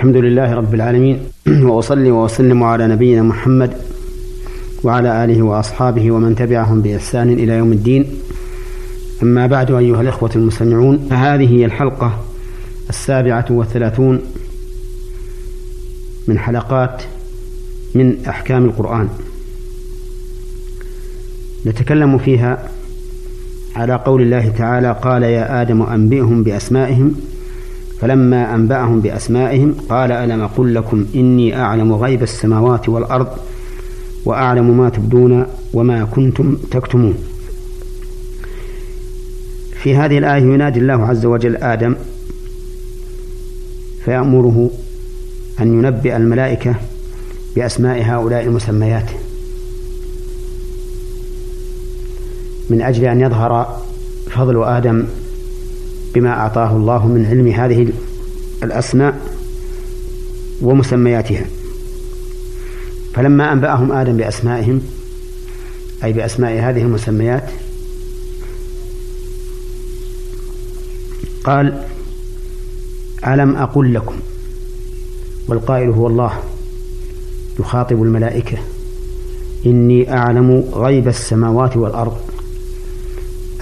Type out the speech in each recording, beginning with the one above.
الحمد لله رب العالمين وأصلي وأسلم على نبينا محمد وعلى آله وأصحابه ومن تبعهم بإحسان إلى يوم الدين. أما بعد أيها الإخوة المستمعون فهذه هي الحلقة السابعة والثلاثون من حلقات من أحكام القرآن. نتكلم فيها على قول الله تعالى قال يا آدم أنبئهم بأسمائهم فلما أنبأهم بأسمائهم قال ألم أقل لكم إني أعلم غيب السماوات والأرض وأعلم ما تبدون وما كنتم تكتمون. في هذه الآية ينادي الله عز وجل آدم فيأمره أن ينبئ الملائكة بأسماء هؤلاء المسميات من أجل أن يظهر فضل آدم بما أعطاه الله من علم هذه الأسماء ومسمياتها. فلما أنبأهم آدم بأسمائهم أي بأسماء هذه المسميات قال ألم أقل لكم؟ والقائل هو الله يخاطب الملائكة إني أعلم غيب السماوات والأرض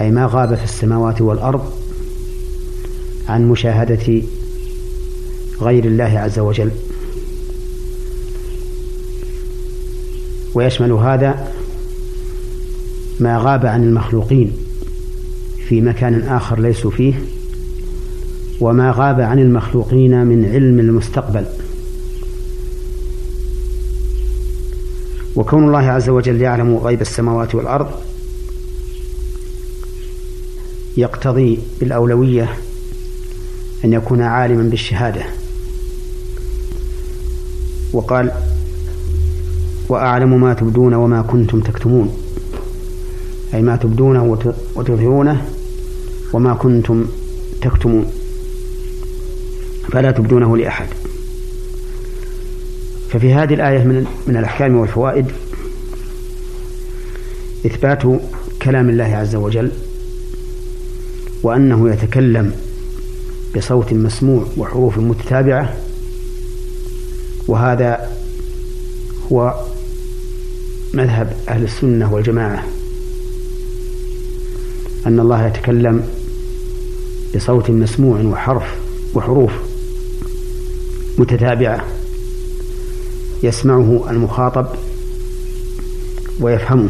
أي ما غاب في السماوات والأرض عن مشاهدة غير الله عز وجل. ويشمل هذا ما غاب عن المخلوقين في مكان آخر ليسوا فيه وما غاب عن المخلوقين من علم المستقبل. وكون الله عز وجل يعلم غيب السماوات والأرض يقتضي بالأولوية أن يكون عالما بالشهادة. وقال وأعلم ما تبدون وما كنتم تكتمون. أي ما تبدونه وتظهرونه وما كنتم تكتمون. فلا تبدونه لأحد. ففي هذه الآية من من الأحكام والفوائد إثبات كلام الله عز وجل وأنه يتكلم بصوت مسموع وحروف متتابعة. وهذا هو مذهب أهل السنة والجماعة. أن الله يتكلم بصوت مسموع وحرف وحروف متتابعة. يسمعه المخاطب ويفهمه.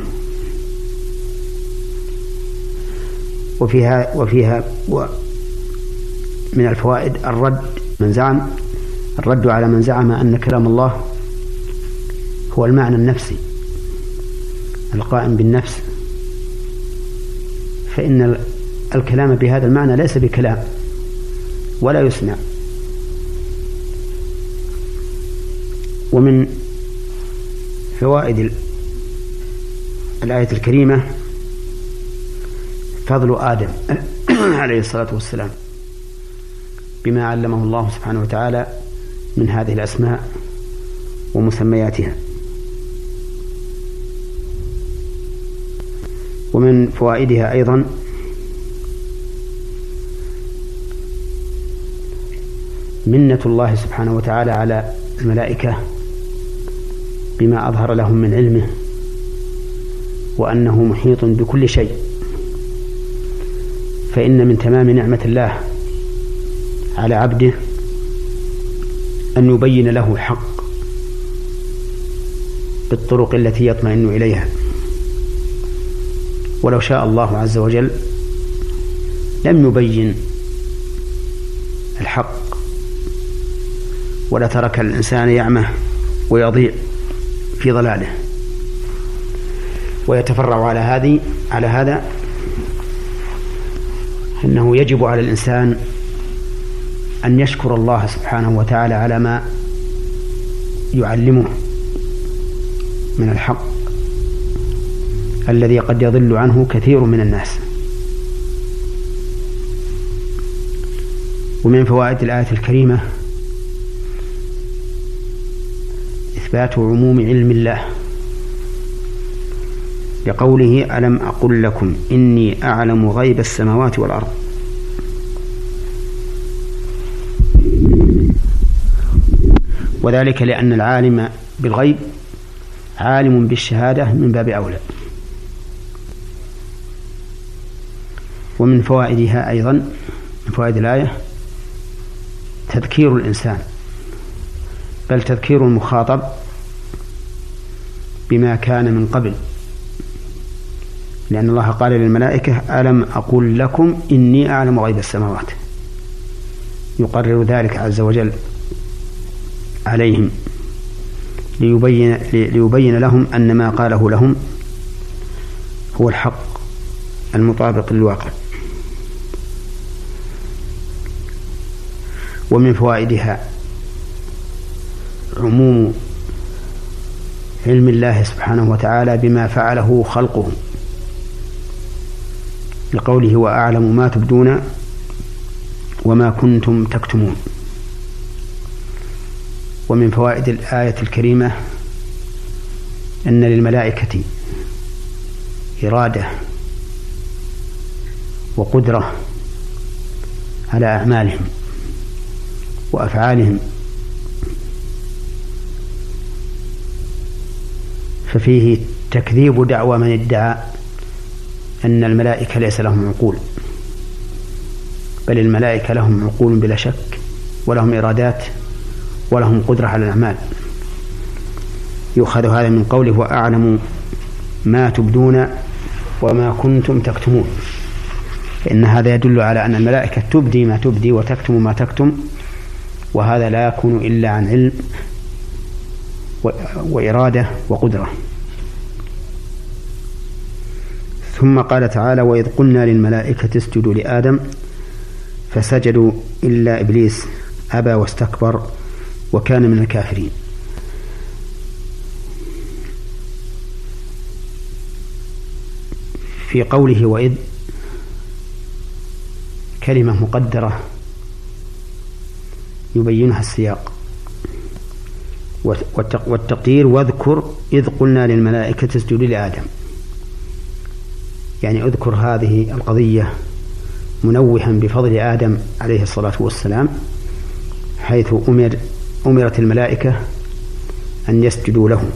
وفيها وفيها من الفوائد الرد من زعم الرد على من زعم أن كلام الله هو المعنى النفسي القائم بالنفس فإن الكلام بهذا المعنى ليس بكلام ولا يسمع ومن فوائد الآية الكريمة فضل آدم عليه الصلاة والسلام. بما علمه الله سبحانه وتعالى من هذه الأسماء ومسمياتها. ومن فوائدها أيضا منة الله سبحانه وتعالى على الملائكة بما أظهر لهم من علمه وأنه محيط بكل شيء. فإن من تمام نعمة الله على عبده أن يبين له الحق بالطرق التي يطمئن إليها. ولو شاء الله عز وجل لم يبين الحق ولترك الإنسان يعمه ويضيع في ضلاله. ويتفرع على هذه على هذا أنه يجب على الإنسان أن يشكر الله سبحانه وتعالى على ما يعلمه من الحق الذي قد يضل عنه كثير من الناس. ومن فوائد الآية الكريمة إثبات عموم علم الله لقوله ألم أقل لكم إني أعلم غيب السماوات والأرض. وذلك لأن العالم بالغيب عالم بالشهادة من باب أولى. ومن فوائدها أيضا من فوائد الآية تذكير الإنسان. بل تذكير المخاطب بما كان من قبل. لأن الله قال للملائكة ألم أقل لكم إني أعلم غيب السماوات؟ يقرر ذلك عز وجل. عليهم ليبين ليبين لهم أن ما قاله لهم هو الحق المطابق للواقع. ومن فوائدها عموم علم الله سبحانه وتعالى بما فعله خلقه لقوله وأعلم ما تبدون وما كنتم تكتمون ومن فوائد الآية الكريمة أن للملائكة إرادة وقدرة على أعمالهم وأفعالهم ففيه تكذيب دعوى من ادعى أن الملائكة ليس لهم عقول بل الملائكة لهم عقول بلا شك ولهم إرادات ولهم قدرة على الأعمال. يؤخذ هذا من قوله وأعلم ما تبدون وما كنتم تكتمون. فإن هذا يدل على أن الملائكة تبدي ما تبدي وتكتم ما تكتم وهذا لا يكون إلا عن علم وإرادة وقدرة. ثم قال تعالى وإذ قلنا للملائكة اسجدوا لآدم فسجدوا إلا إبليس أبى واستكبر وكان من الكافرين. في قوله وإذ كلمة مقدرة يبينها السياق. والتقدير واذكر إذ قلنا للملائكة اسجدوا لآدم. يعني اذكر هذه القضية منوها بفضل آدم عليه الصلاة والسلام حيث أمر أمرت الملائكة أن يسجدوا له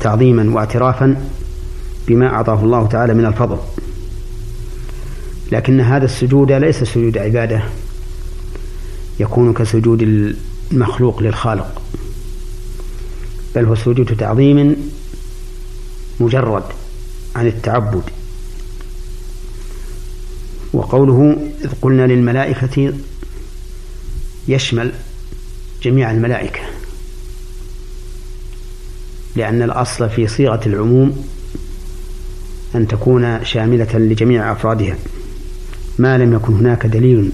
تعظيما واعترافا بما أعطاه الله تعالى من الفضل. لكن هذا السجود ليس سجود عبادة يكون كسجود المخلوق للخالق بل هو سجود تعظيم مجرد عن التعبد. وقوله إذ قلنا للملائكة يشمل جميع الملائكة. لأن الأصل في صيغة العموم أن تكون شاملة لجميع أفرادها. ما لم يكن هناك دليل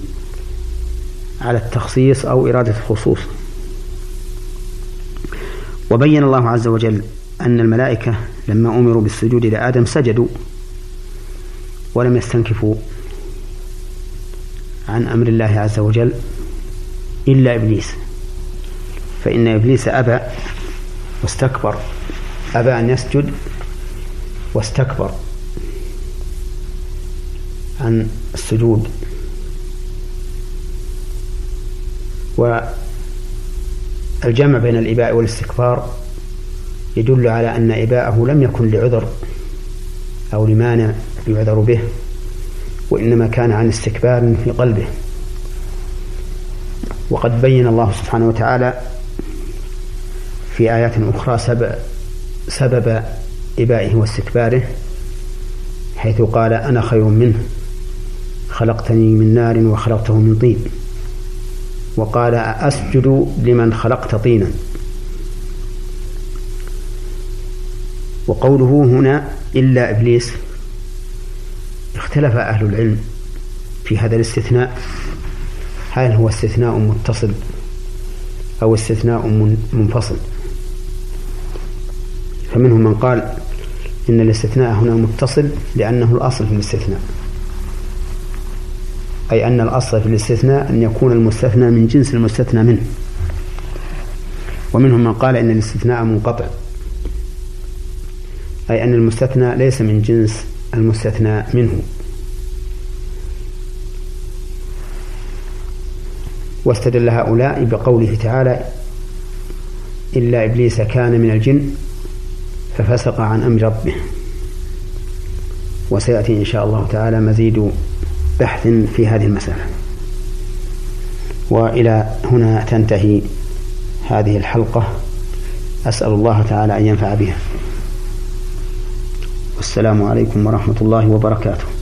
على التخصيص أو إرادة الخصوص. وبين الله عز وجل أن الملائكة لما أمروا بالسجود لآدم سجدوا ولم يستنكفوا عن أمر الله عز وجل إلا إبليس. فإن إبليس أبى واستكبر أبى أن يسجد واستكبر عن السجود. والجمع بين الإباء والاستكبار يدل على أن إباءه لم يكن لعذر أو لمانع يعذر به وإنما كان عن استكبار في قلبه. وقد بين الله سبحانه وتعالى في آيات أخرى سبب, سبب إبائه واستكباره حيث قال أنا خير منه خلقتني من نار وخلقته من طين. وقال أسجد لمن خلقت طينا. وقوله هنا إلا إبليس. اختلف أهل العلم في هذا الاستثناء. هل هو استثناء متصل أو استثناء منفصل؟ فمنهم من قال إن الاستثناء هنا متصل لأنه الأصل في الاستثناء. أي أن الأصل في الاستثناء أن يكون المستثنى من جنس المستثنى منه. ومنهم من قال إن الاستثناء منقطع. أي أن المستثنى ليس من جنس المستثنى منه. واستدل هؤلاء بقوله تعالى إلا إبليس كان من الجن ففسق عن أمر ربه. وسيأتي إن شاء الله تعالى مزيد بحث في هذه المسألة. وإلى هنا تنتهي هذه الحلقة. أسأل الله تعالى أن ينفع بها. والسلام عليكم ورحمة الله وبركاته.